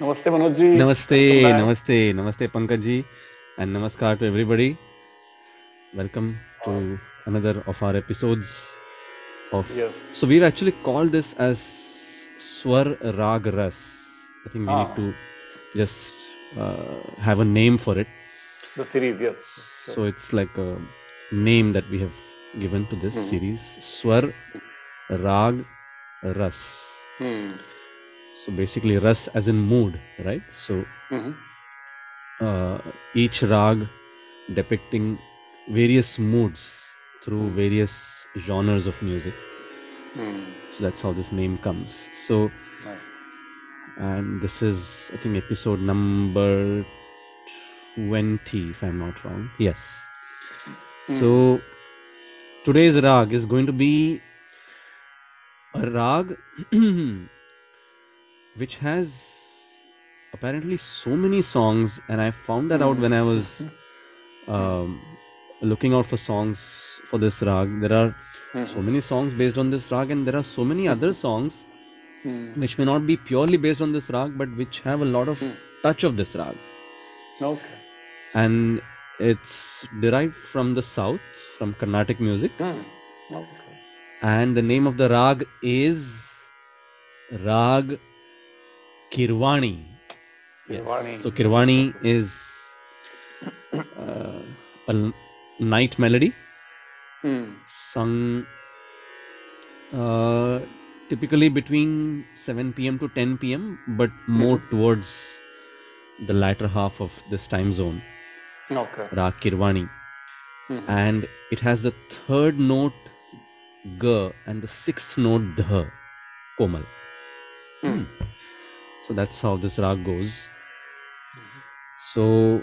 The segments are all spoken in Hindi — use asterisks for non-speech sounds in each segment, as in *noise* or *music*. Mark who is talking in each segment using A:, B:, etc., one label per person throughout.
A: Namaste, Manoj ji.
B: Namaste, namaste, namaste, Pankaj ji, and namaskar to everybody. Welcome to another of our episodes of.
A: Yes.
B: So we've actually called this as Swar Rag Ras. I think we
A: Ah.
B: need to just uh, have a name for it.
A: The series, yes.
B: So it's like a name that we have given to this
A: Mhm.
B: series Swar Rag Ras.
A: Hmm.
B: So basically, Ras as in mood, right? So
A: Mhm.
B: uh, each rag depicting various moods through
A: Hmm.
B: various genres of music.
A: Hmm.
B: So that's how this name comes. So,
A: Nice.
B: and this is, I think, episode number 20, if I'm not wrong. Yes. So, today's rag is going to be a rag *clears throat* which has apparently so many songs, and I found that out when I was um, looking out for songs for this rag. There are
A: Hmm.
B: so many songs based on this rag, and there are so many other songs
A: Hmm.
B: which may not be purely based on this rag, but which have a lot of touch of this rag.
A: Okay.
B: And it's derived from the south, from Carnatic music,
A: Hmm. Okay.
B: and the name of the rag is Rag Kirwani.
A: Kirwani.
B: So Kirwani is uh, a night melody
A: Hmm.
B: sung uh, typically between 7 p.m. to 10 p.m., but more towards the latter half of this time zone,
A: Okay.
B: Rag Kirwani.
A: Hmm.
B: And it has the third note G and the sixth note Dh, Komal. So that's how this rag goes. So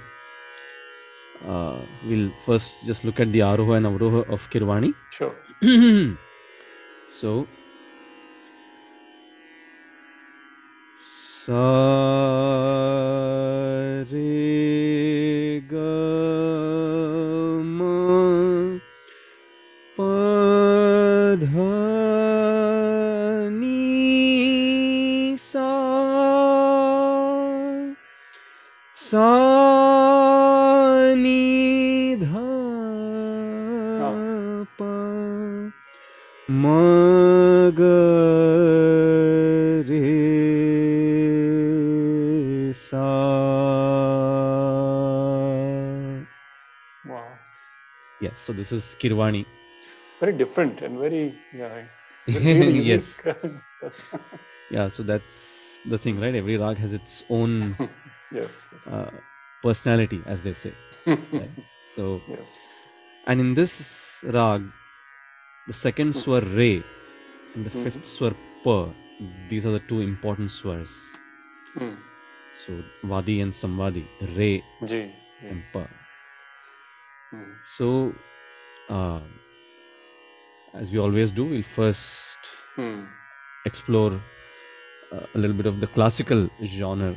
B: uh, we'll first just look at the Aroha and Avroha of Kirwani.
A: Sure. *clears throat*
B: so sa so this is kirwani
A: Very different and very, yeah. *laughs* very
B: yes *laughs* *laughs* yeah so that's the thing right every rag has its own
A: yes.
B: uh, personality as they say right? so
A: Yes.
B: and in this rag the second swar re and the fifth swar pa these are the two important swars
A: Hmm.
B: so vadi and samvadi re
A: Ji.
B: and pa
A: Hmm.
B: So, uh, as we always do, we'll first
A: Hmm.
B: explore uh, a little bit of the classical genre,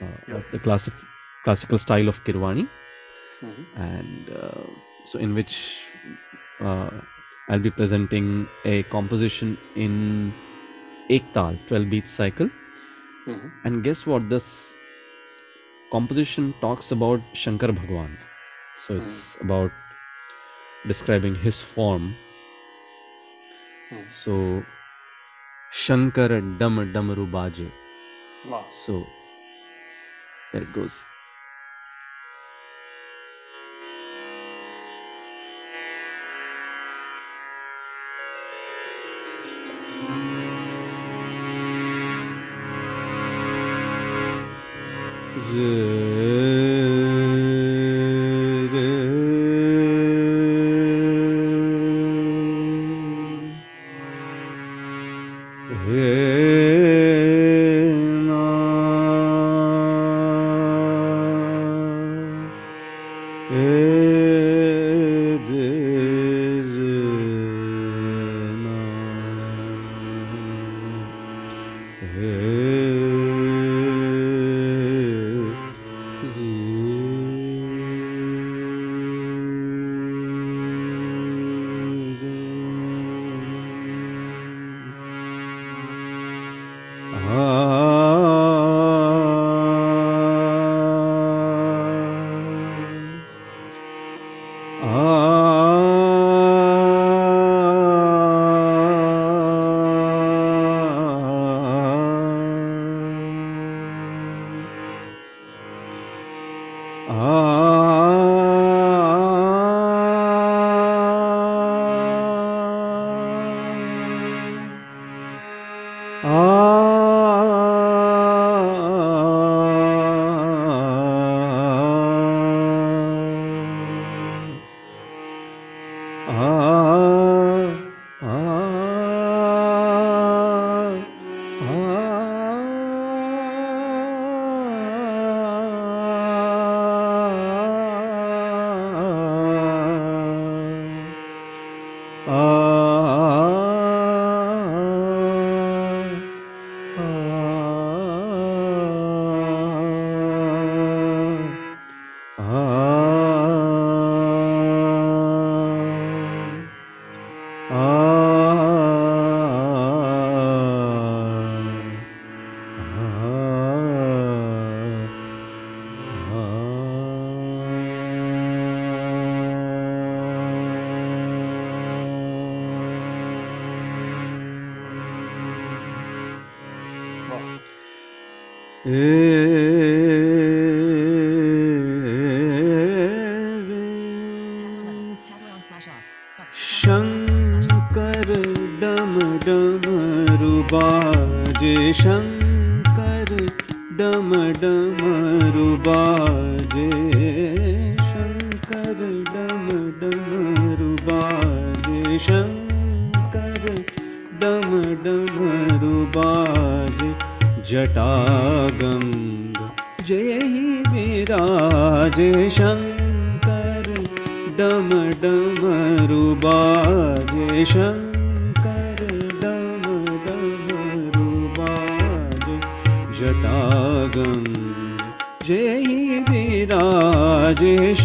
B: uh,
A: Yes.
B: the classic classical style of Kirwani,
A: Mhm.
B: and uh, so in which uh, I'll be presenting a composition in Ektal, 12 beat cycle.
A: Mhm.
B: And guess what? This composition talks about Shankar Bhagwan. So it's about describing his form.
A: Hmm.
B: So Shankar Dam Damaru Baje.
A: Wow.
B: So there it goes. Yeah. Shankar डम डम डमरुबाजे शङ्कर डम डम डमरुबाजे शङ्कर डम डमरुबाजे शङ्कर डम डमरुबाजे जटागङ्ग जय हि विराजे शङ्कर डम डम रुबाजे शङ्कर डम डम रुबाजे डमरुबाज जय विराजे विराजेश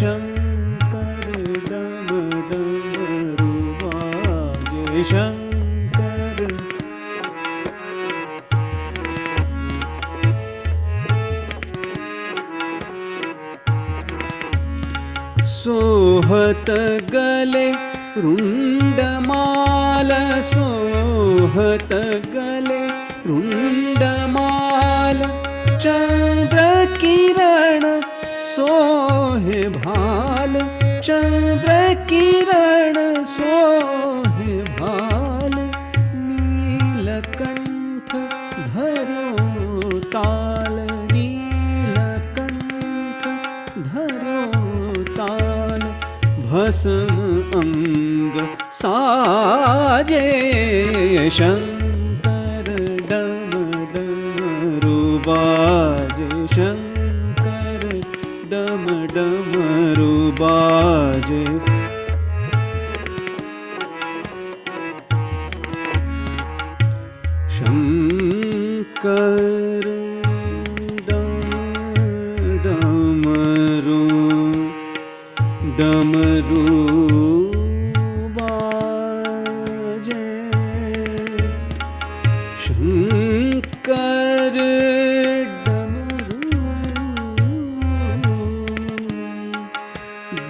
B: रुण्डमाल चन्द्रकिरण सोहे भाल। चन्द्रकिरण सोहे भाल। नीलकण्ठ धरो ताल। नीलकण्ठ धरो ताल। भस्म अङ्ग साजे शङ्कर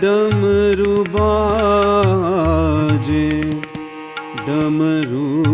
B: डमरुजे डमरू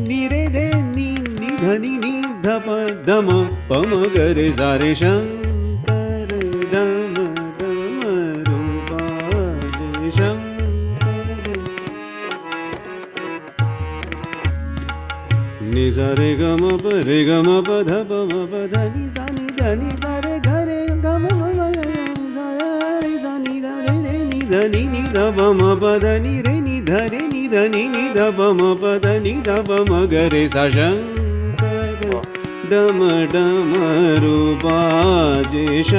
B: नि सा नि ध नि नि नि नि ध नि नि धप धम पम गरे सारे शंकर डम डम रूपा शंकर। नि सा रे ग म प रे ग म प ध प म प ध नि सा नि ध नि सा रे घ रे ग म म म ग रे सा सा नि ध रे रे नि ध नि नि ध प म प ध नि रे नि ध रे नि ध डम मटमरूप जिश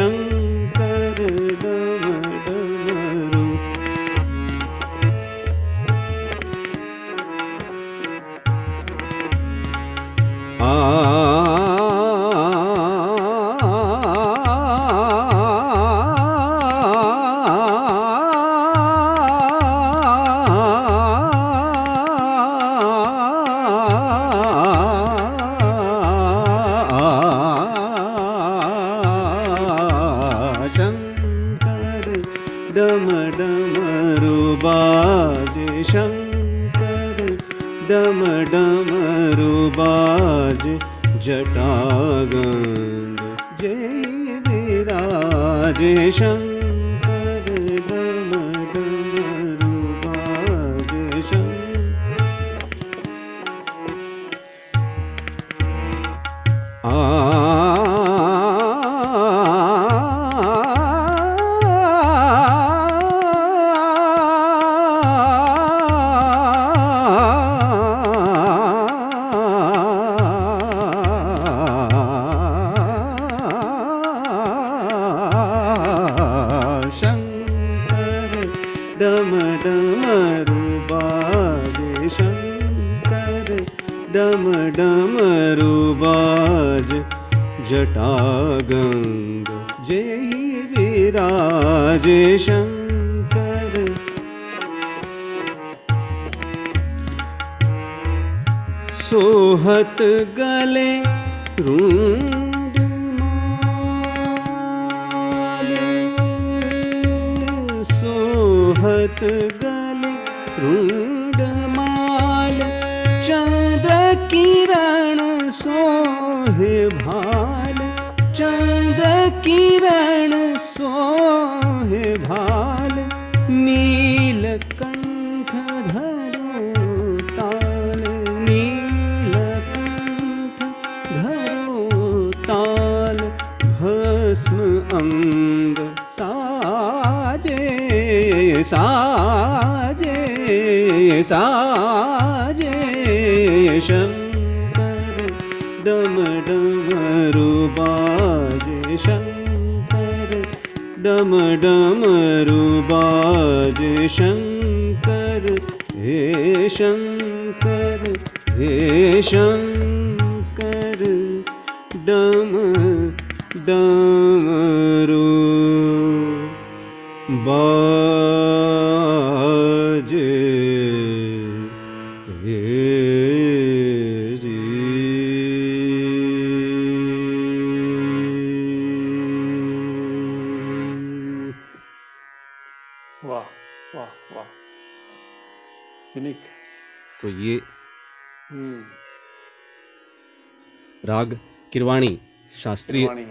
B: भस्म अङ्ग साजे साजे साजे शङ्कर दमडमरुबाजे शङ्कर दमडमरुबाजे शङ्कर हे शङ्कर हे शङ्कर शास्त्रीय
A: वाणी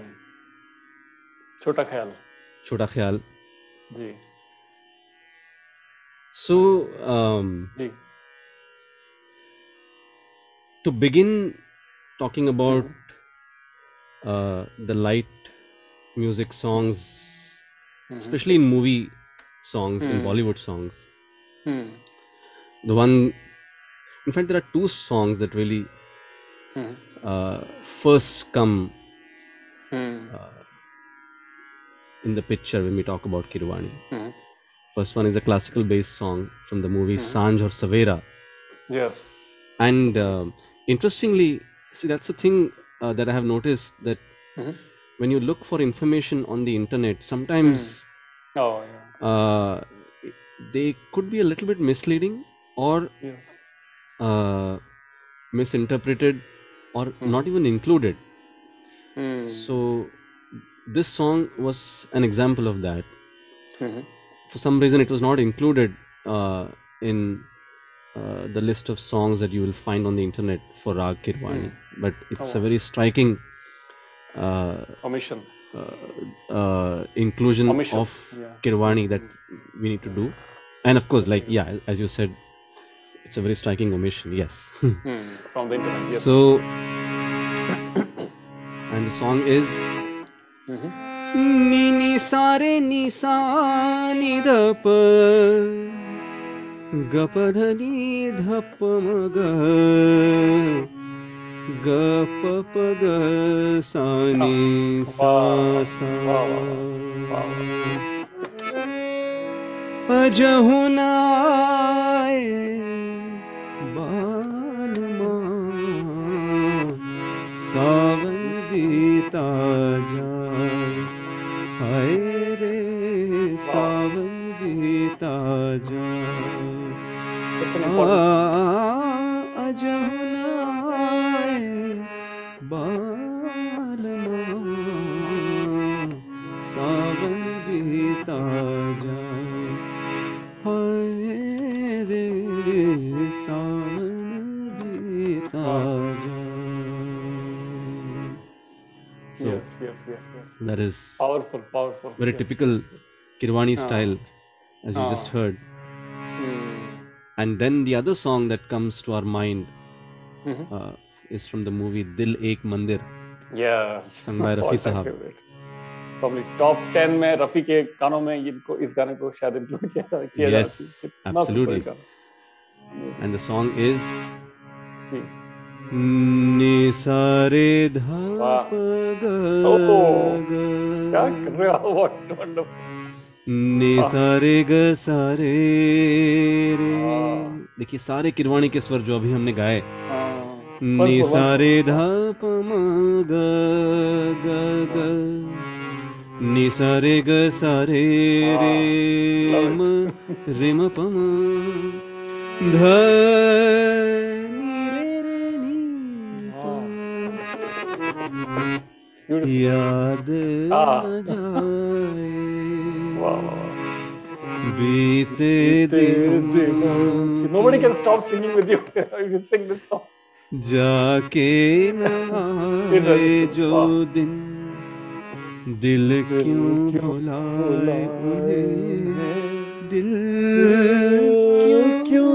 A: छोटा ख्याल
B: छोटा ख्याल
A: जी
B: सो um,
A: ji
B: to begin talking about uh, the light music songs,
A: Mhm.
B: especially in movie songs, in
A: Mhm.
B: Bollywood songs,
A: hmm
B: the one, in fact, there are two songs that really
A: hmm
B: uh, first come
A: Hmm.
B: Uh, in the picture when we talk about Kirwani.
A: Mm.
B: First one is a classical based song from the movie mm. Sanj or Savera.
A: Yes.
B: And uh, interestingly, see, that's the thing uh, that I have noticed that
A: mm-hmm.
B: when you look for information on the internet, sometimes mm.
A: oh, yeah.
B: uh, they could be a little bit misleading or
A: yes.
B: Uh, misinterpreted or hmm. not even included.
A: Hmm.
B: So, this song was an example of that.
A: Mhm.
B: For some reason, it was not included uh, in uh, the list of songs that you will find on the internet for Rag Kirwani,
A: Hmm.
B: but it's
A: Oh,
B: a very striking uh,
A: Omission.
B: uh, inclusion
A: Omission,
B: of
A: yeah.
B: Kirwani that we need to do. And of course, like, yeah, as you said, it's a very striking omission, yes. *laughs*
A: Hmm. From the internet. Yes.
B: so, and the song is
A: Mhm.
B: ni ni sa re ni sa ni da pa ga pa dha ni dha pa ma ga ga pa pa ga sa ni sa sa
A: Wow,
B: बीता जाए। हाय रे सावन बीता जाए।
A: yes, yes, yes.
B: that is
A: Powerful, powerful.
B: very
A: yes.
B: typical Kirwani
A: Ah.
B: style, as you just
A: Ah.
B: heard.
A: Hmm.
B: And then the other song that comes to our mind
A: Mhm.
B: uh, is from the movie Dil Ek Mandir.
A: Yes.
B: Sung by *laughs* Rafi
A: All-time
B: Sahab.
A: favorite. Probably top 10 में रफी के गानों में इनको इस गाने को शायद इंक्लूड किया किया जा
B: Yes,
A: सकता है। इतना
B: absolutely.
A: सुपर गाना।
B: And the song is
A: Hmm. हो.
B: नि
A: हाँ।
B: सारे ग सारे रे।
A: हाँ।
B: देखिए सारे किरवाणी के स्वर जो अभी हमने गाए।
A: हाँ।
B: नि सारे धा प म ग ग। ग नि सारे ग सारे रे म रे म प म ध याद बीते
A: दिन can stop singing with you
B: जाके ना *laughs* जो दिन दिल क्यों बुलाए उन्हें? दिल
A: क्यों
B: क्यों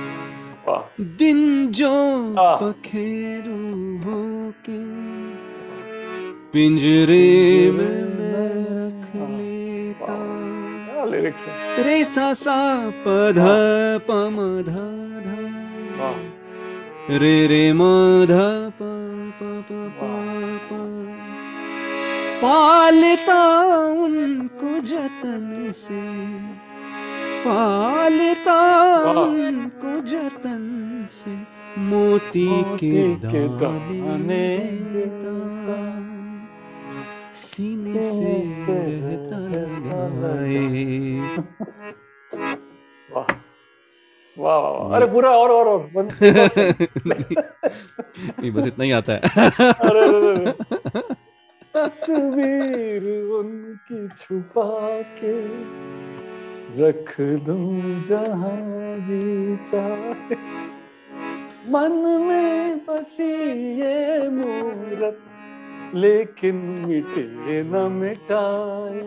B: *laughs*
A: वाह.
B: दिन जो। पखेरू होके पिंजरे में मैं रख लेता।
A: क्या
B: रे सा सा प ध प म ध। ध रे रे म ध प प प प प। पालता उनको जतन से। पालता। उनको जतन से मोती के दाने सीने *laughs* से रहता लगाए
A: वाह. वाह. अरे पूरा और और और
B: नहीं बस इतना ही आता है
A: अरे. तस्वीर उनकी छुपा के रख दूँ जहाँ जी चाहे। मन में बसी ये मूरत लेकिन मिटे न मिटाए।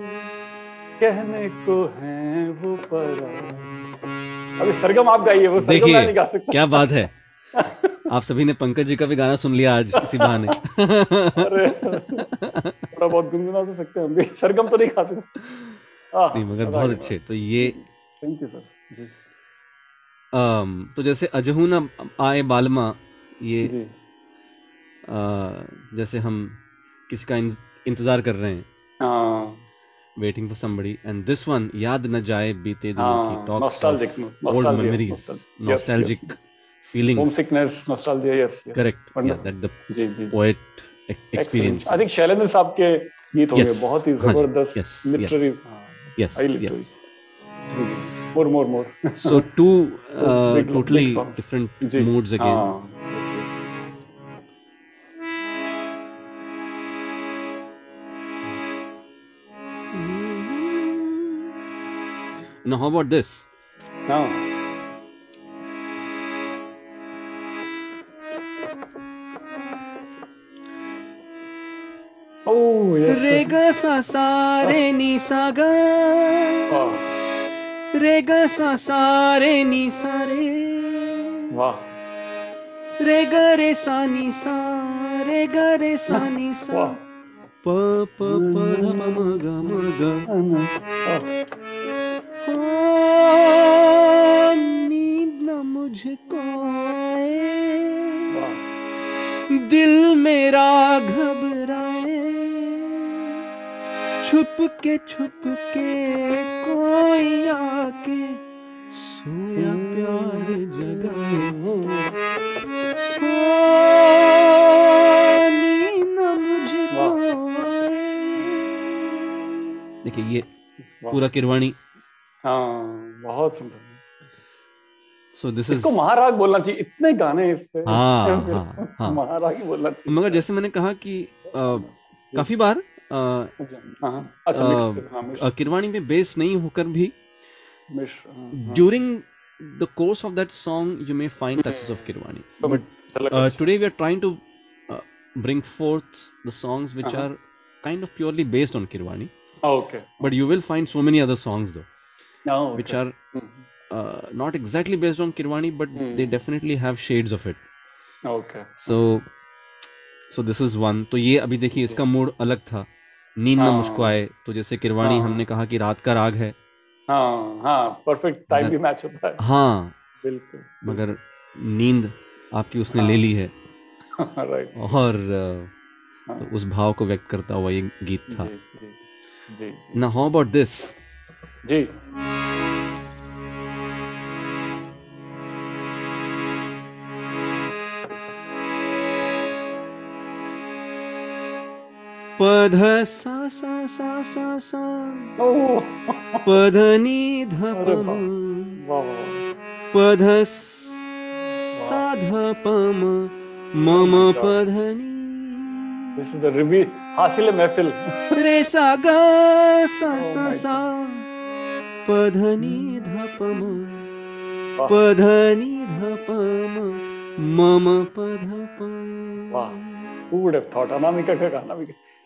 A: कहने को है वो पर अभी सरगम आप गाइए वो सरगम मैं नहीं गा
B: देखिए
A: सकता।
B: क्या बात है। आप सभी ने पंकज जी का भी गाना सुन लिया आज इसी बहाने।
A: थोड़ा बहुत गुनगुना तो सकते हैं हम भी। सरगम तो नहीं सकते आह,
B: नहीं मगर बहुत अच्छे। तो ये
A: थैंक यू सर जी।
B: तो जैसे अजहूना आए बालमा ये जैसे हम किसी का इंतज़ार कर रहे हैं।
A: हाँ।
B: Waiting for somebody and this one याद न जाए बीते दिनों की
A: talks
B: old memories nostalgic feelings
A: homesickness nostalgia yes
B: correct या
A: Wonderful.
B: दैट द
A: जी जी
B: poet experience
A: I think Shailendra साहब के गीत. बहुत ही
B: हाँ
A: ज़बरदस्त literary
B: Yes. Yes.
A: Hmm. More, more, more.
B: so *laughs* two
A: so
B: uh,
A: big,
B: totally
A: big
B: different
A: G.
B: moods
A: ah, again. Ah.
B: Now, how about this?
A: Now.
B: रे ग सा सा रे नी सा ग रे ग सा सा रे नी सा रे
A: वाह।
B: रे ग रे सा नी सा रे ग रे सा नी सा। प प प ध प म ग म ग। नींद न मुझको आए। दिल मेरा घबराए छुप के छुप के कोई आके सोया प्यार हो आए। देखिए ये पूरा किरवाणी
A: हाँ बहुत सुंदर।
B: सो दिस इज़
A: महाराग बोलना चाहिए। इतने गाने इस पे।
B: हाँ, हाँ, *laughs* हाँ।
A: महाराग ही बोलना चाहिए।
B: मगर जैसे मैंने कहा कि अ, काफ़ी बार किरवाणी में बेस नहीं होकर भी during the course of that song you may
A: find
B: touches
A: of
B: Kirwani
A: but
B: today we are trying to bring forth the songs which are kind of purely based on Kirwani but you will find so many other songs though which are not exactly based on Kirwani but they definitely have shades of it
A: okay
B: so so this is one तो ये अभी देखिए इसका मूड अलग था। नींद ना
A: हाँ।
B: मुझको आए तो जैसे किरवाणी
A: हाँ।
B: हमने कहा कि रात का राग है।
A: हाँ हाँ परफेक्ट टाइम भी मैच होता है।
B: हाँ।
A: बिल्कुल
B: मगर नींद आपकी उसने ले
A: हाँ।
B: ली है। *laughs*
A: राइट
B: और uh,
A: हाँ।
B: तो उस भाव को व्यक्त करता हुआ ये गीत था।
A: जी जी जी
B: ना हाउ अबाउट दिस
A: जी।
B: पध सा सा सा सा सा। पध नी ध पध सा ध प म म म पध नी।
A: दिस इज़ द रिव्यू हासिल महफिल।
B: रे सा ग सा
A: Oh
B: सा सा। पध नी ध प म पध नी ध प म म म पध प
A: वाह। Who would have thought Anamika का गाना भी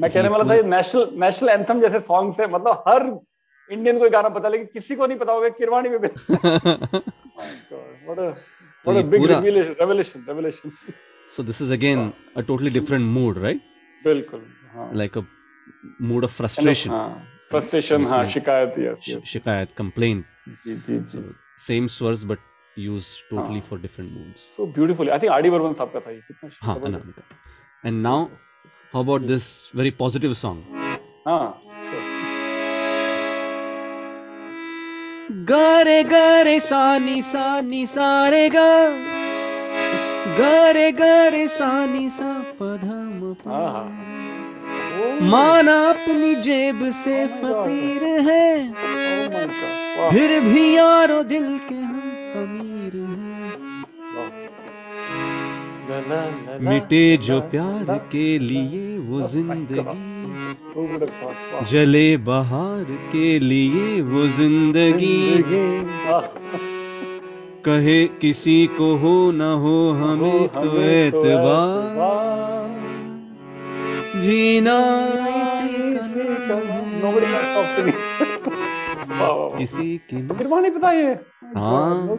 A: मैं कहने वाला था ये नेशनल नेशनल एंथम जैसे सॉन्ग है मतलब हर इंडियन को गाना पता लेकिन किसी को नहीं पता होगा किरवानी में *laughs*
B: so this is again a totally different mood right?
A: बिल्कुल हाँ।
B: Like a mood of frustration.
A: हाँ फ्रस्ट्रेशन हाँ शिकायत
B: sh-
A: यस
B: shikayat complaint.
A: जी जी जी।
B: Same swars but used totally
A: हाँ.
B: for different moods.
A: So beautiful I think RD Burman साहब का था ये कितना
B: हाँ। Anamika. and now how about this very positive song?
A: हाँ sure.
B: नि सा रे ग गरे गरे सा नि सा पधम
A: हाँ हाँ
B: माना अपनी जेब से
A: Oh.
B: फकीर है।
A: Oh
B: फिर भी यारो दिल के हम अमीर हैं। मिटे जो प्यार के लिए वो
A: Oh
B: ज़िंदगी?
A: वाह।
B: जले बहार के लिए वो ज़िंदगी कहे किसी को हो न हो हमें तो
A: तो
B: एतबार। जीना। *laughs* किसी की
A: पता ये
B: हाँ।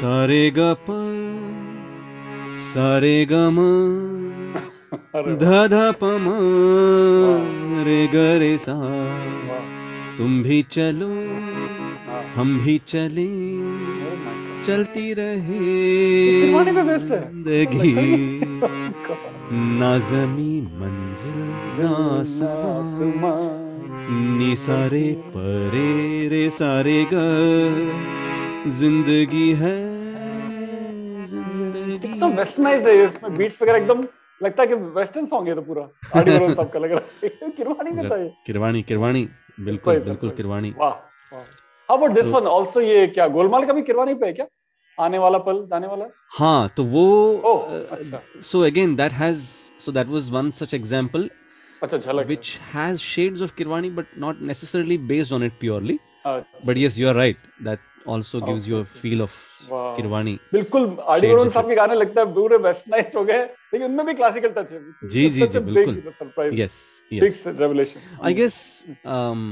B: सारे ग प सारे ग म ध ध प म रे ग रे सा। तुम भी चलो
A: हाँ,
B: हम भी चले।
A: Oh.
B: चलती रहे। ज़िंदगी। *laughs*
A: God.
B: ना जमी मंजिल ना सारे परे रे सारे ग ज़िंदगी है ज़िंदगी
A: कितना वेस्टर्नाइज है ये, इसमें बीट्स वगैरह एकदम लगता है कि वेस्टर्न सॉन्ग है तो पूरा। आदि बरोल साहब का लग रहा है। *laughs* किरवाणी में था ये।
B: किरवाणी किरवाणी बिल्कुल बिल्कुल किरवाणी
A: वाह how about
B: this
A: one also ये क्या गोलमाल का भी किरवाणी पे है क्या? आने वाला पल जाने वाला?
B: हाँ तो वो so again that has so that was one such example
A: अच्छा झलक
B: has shades of kirwani but not necessarily based on it purely.
A: अच्छा,
B: but yes you are right that also gives okay. you a feel of kirwani
A: बिल्कुल
B: of
A: साहब के गाने लगता है पूरे वेस्टर्नाइज हो गए लेकिन उनमें भी क्लासिकल टच है
B: जी, जी, जी, बिल्कुल। yes
A: big revelation
B: i guess um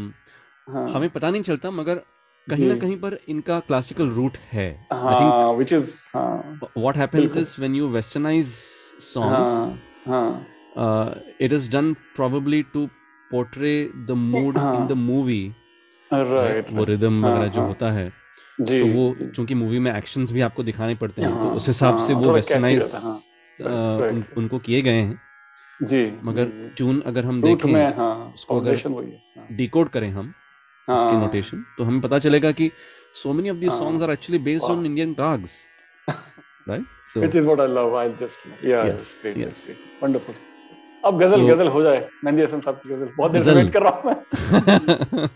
A: हाँ
B: हमें पता नहीं चलता मगर कहीं ना कहीं पर इनका क्लासिकल रूट है i think
A: हाँ व्हिच इज़ हाँ
B: what happens
A: बिल्कुल।
B: is when you westernize songs
A: हाँ हाँ
B: uh, it is done probably to portray the mood
A: हाँ।
B: in the movie
A: राइट
B: वो रिदम
A: हाँ,
B: वगैरह जो
A: हाँ।
B: होता है तो वो चूँकि मूवी में एक्शंस भी आपको दिखाने पड़ते हैं तो
A: हाँ,
B: उस हिसाब से
A: हाँ,
B: वो वेस्टर्नाइज
A: हाँ। Right.
B: उनको किए गए हैं
A: जी
B: मगर
A: जी, जी।
B: ट्यून अगर हम देखें
A: हाँ
B: उसको अगर-। डिकोड करें हम
A: हाँ,
B: उसकी नोटेशन तो हमें पता चलेगा कि सो मेनी ऑफ़
A: हाँ।
B: Songs are actually based
A: on Indian ragas right so. I'll just yeah,
B: Yes,
A: it's great,
B: yes.
A: it's great. wonderful. अब गज़ल
B: So-
A: गज़ल हो जाए मेहंदी हसन साहब की गज़ल बहुत देर से वेट कर रहा हूँ मैं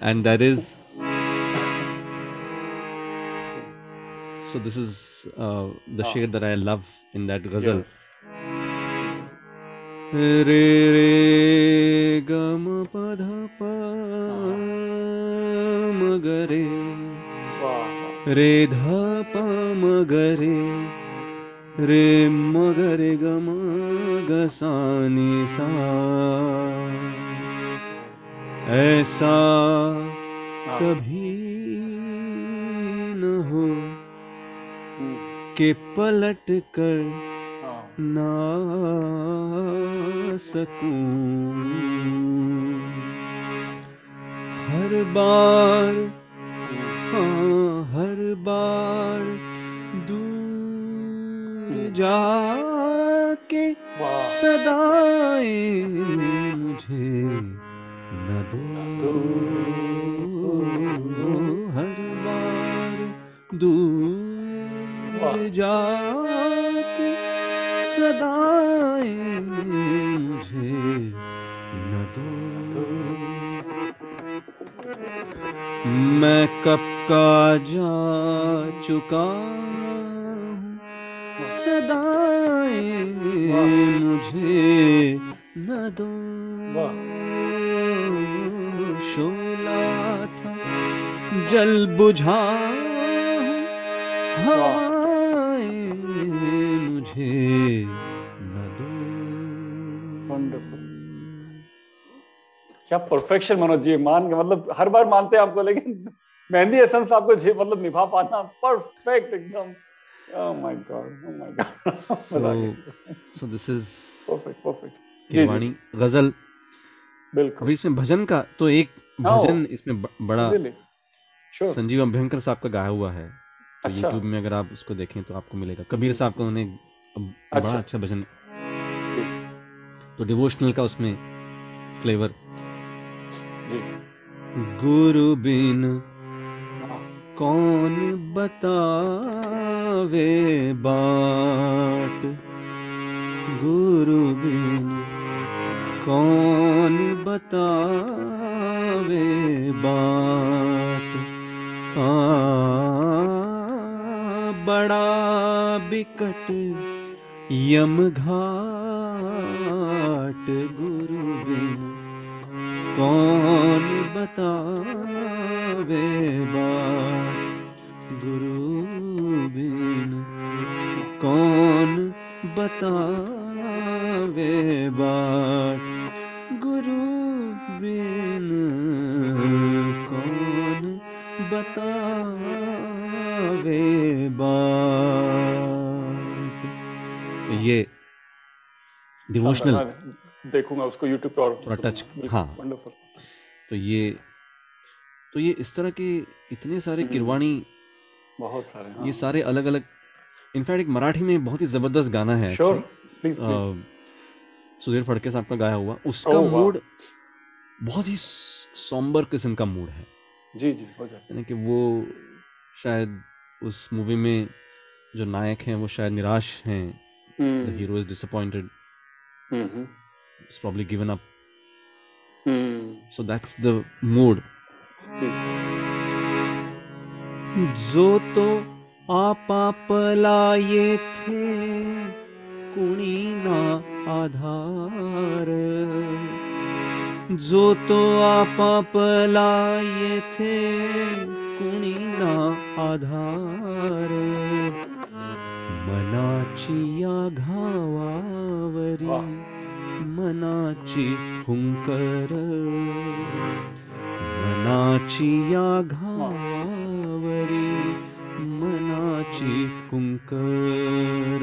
A: *laughs*
B: and that is so this is uh, the
A: Ah.
B: shade that I love in that ghazal.
A: Yes.
B: रे रे ग म प ध प म ग रे
A: वाह
B: रे ध प म ग रे रे म ग रे ग म ग सा ऐसा
A: हाँ,
B: कभी कि पलट कर
A: हाँ,
B: ना सकूँ। हर बार
A: हम्म,
B: हाँ हर बार दूर जाके
A: वाह।
B: सदाएँ मुझे न दो। हर बार दूर। जाके सदाएँ मुझे न दो। मैं कब का जा चुका हूँ सदाएँ मुझे न दो। शोला था जल बुझा हूँ मुझे न दो
A: Wonderful. क्या परफेक्शन मनोज जी? मान के मतलब हर बार मानते हैं आपको लेकिन मेहंदी हसन साहब को जी मतलब निभा पाना परफेक्ट एकदम। Oh my god oh my god.
B: So *laughs* so this is
A: perfect perfect जी, जी।
B: किरवाणी गज़ल।
A: बिल्कुल।
B: अभी इसमें भजन का तो एक
A: Oh.
B: भजन इसमें बड़ा
A: really sure
B: संजीव अभ्यंकर साहब का गाया हुआ है। तो
A: अच्छा।
B: YouTube में अगर आप उसको देखें तो आपको मिलेगा। कबीर साहब का उन्होंने अब बड़ा
A: अच्छा।
B: अच्छा भजन। तो डिवोशनल का उसमें फ्लेवर
A: जी।
B: गुरु बिन
A: हाँ,
B: कौन बतावे बाट गुरु बिन कौन बतावे बाट आ बड़ा बिकट यम घाट गुरु बिन, कौन बतावे बात गुरु बिन? कौन बतावे बात गुरु बिन? कौन बतावे डिवोशनल
A: देखूँगा उसको यूट्यूब पे और
B: थोड़ा touch, हाँ।
A: वंडरफुल
B: तो ये तो ये इस तरह के इतने सारे
A: हम्म।
B: किरवाणी
A: बहुत सारे हाँ।
B: ये सारे अलग अलग इनफैक्ट एक मराठी में बहुत ही ज़बरदस्त गाना है सुधीर फड़के साहब का गाया हुआ। उसका
A: Oh, wow.
B: मूड बहुत ही सॉम्बर किस्म का मूड है।
A: जी जी हो
B: यानी कि वो शायद उस मूवी में जो नायक हैं वो शायद निराश हैं।
A: The
B: hero is disappointed
A: hmm
B: is probably given up
A: hmm
B: so that's the mood
A: please
B: जो तो आपापला येथे कुणी ना आधार। जो तो आपापला येथे कुणी ना आधार। मनाची या घावावरी मनाची फुंकर मनाची या घावावरी मनाची फुंकर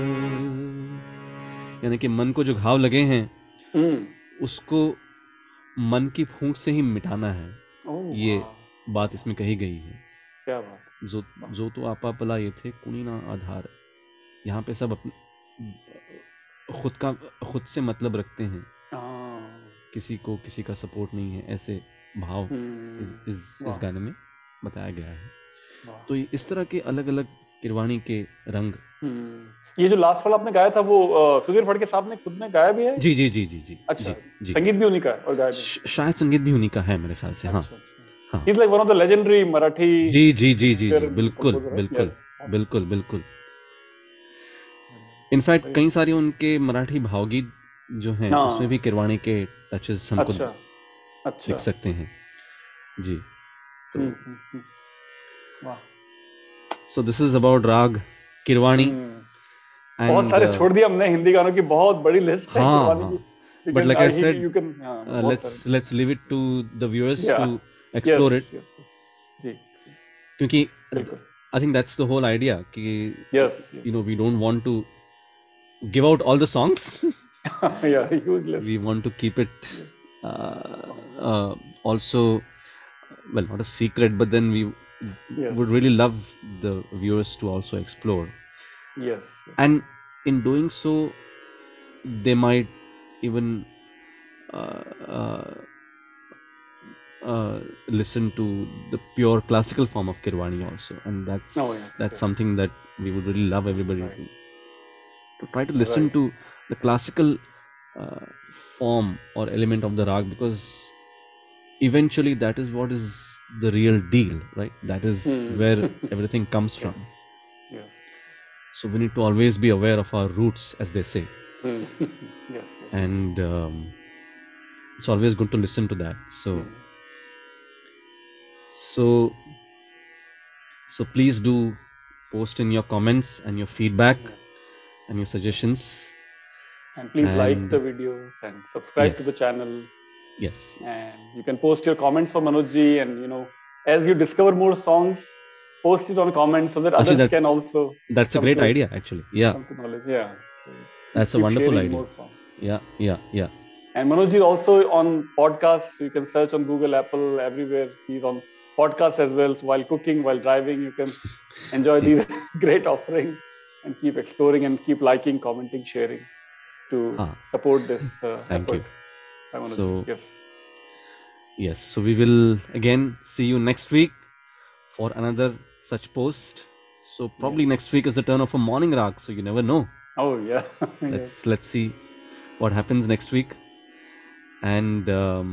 B: यानी कि मन को जो घाव लगे हैं
A: हम्म।
B: उसको मन की फूंक से ही मिटाना है। ये- बात इसमें कही गई है।
A: क्या बात।
B: जो जो तो आपापला ये थे कुणी ना आधार। यहाँ पे सब अपने खुद का खुद से मतलब रखते हैं।
A: हाँ।
B: किसी को किसी का सपोर्ट नहीं है ऐसे भाव
A: हम्म,
B: इस इस, इस गाने में बताया गया है। तो इस तरह के अलग अलग किरवाणी के रंग।
A: हम्म, ये जो लास्ट वाला आपने गाया था वो अ, सुधीर फड़के साहब ने खुद ने गाया भी है?
B: जी जी जी जी जी
A: अच्छा,
B: जी जी।
A: संगीत भी उन्हीं का है और गाया भी
B: शायद संगीत भी उन्हीं का है मेरे ख्याल से हाँ। हाँ।
A: Is like one of the legendary Marathi
B: जी जी जी जी बिल्कुल? बिल्कुल बिल्कुल बिल्कुल। इनफैक्ट कई सारे उनके मराठी भावगीत जो हैं
A: हाँ।
B: उसमें भी किरवाणी के टचेस हमको
A: अच्छा अच्छा
B: दिख सकते हैं जी तो।
A: वाह
B: सो दिस इज़ अबाउट राग किरवाणी
A: बहुत सारे
B: uh,
A: छोड़ दिए हमने हिंदी गानों की बहुत बड़ी लिस्ट है
B: हाँ,
A: कुर्बानी
B: हाँ।
A: की You
B: But
A: can-
B: like I
A: he-
B: said,
A: you can हाँ,
B: uh,
A: बहुत
B: let's
A: सारे।
B: let's leave it to the viewers
A: Yeah.
B: to explore
A: Yes,
B: it
A: yes, yes.
B: क्योंकि I think that's the whole idea कि
A: yes
B: you know we don't want to give out all the songs. *laughs*
A: yeah, useless.
B: We want to keep it uh, uh, also, well, not a secret, but then we
A: yes.
B: would really love the viewers to also explore.
A: Yes.
B: And in doing so, they might even uh, uh, uh listen to the pure classical form of Kirwani also, and that's
A: oh, yes,
B: that's
A: yes.
B: something that we would really love everybody
A: right.
B: to try to listen
A: right.
B: to the classical uh, form or element of the rag because eventually that is what is the real deal right? That is
A: mm. *laughs*
B: where everything comes from.
A: Yes.
B: so we need to always be aware of our roots as they say.
A: Hmm. *laughs*
B: Yes, yes, and um, it's always good to listen to that. So mm. so so please do post in your comments and your feedback. Yeah and your suggestions?
A: And please like the videos and subscribe to the channel.
B: Yes.
A: And you can post your comments for Manojji and you know as you discover more songs post it on comments so that
B: Actually,
A: others can also
B: that's a great
A: to-
B: idea actually. Yeah.
A: come to knowledge. Yeah. So
B: that's a wonderful idea. yeah yeah yeah.
A: And Manoj is also on podcasts. You can search on Google Apple everywhere. He's on podcast as well. So while cooking while driving you can enjoy *laughs* these *laughs* great offerings and keep exploring and keep liking commenting sharing to
B: Ah.
A: support this uh,
B: Thank you.
A: effort ji.
B: So-
A: yes
B: yes so we will again see you next week for another such post so probably next week is the turn of a morning rag so you never know
A: oh yeah *laughs*
B: let's let's see what happens next week and um,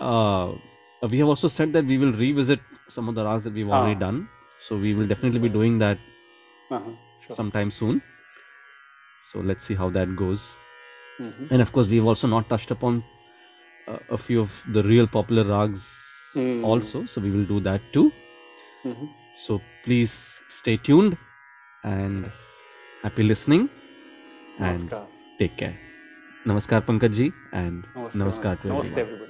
B: uh, we have also said that we will revisit some of the rags that we've already
A: Ah.
B: done so we will definitely be doing that
A: uh-huh. sure.
B: sometime soon so let's see how that goes
A: Mhm.
B: and of course we've also not touched upon uh, a few of the real popular rags
A: Mm.
B: also so we will do that too
A: Mhm.
B: so please stay tuned and happy listening and
A: Namaskar.
B: take care namaskar pankaj ji and
A: Namaste,
B: namaskar to
A: Namaste everybody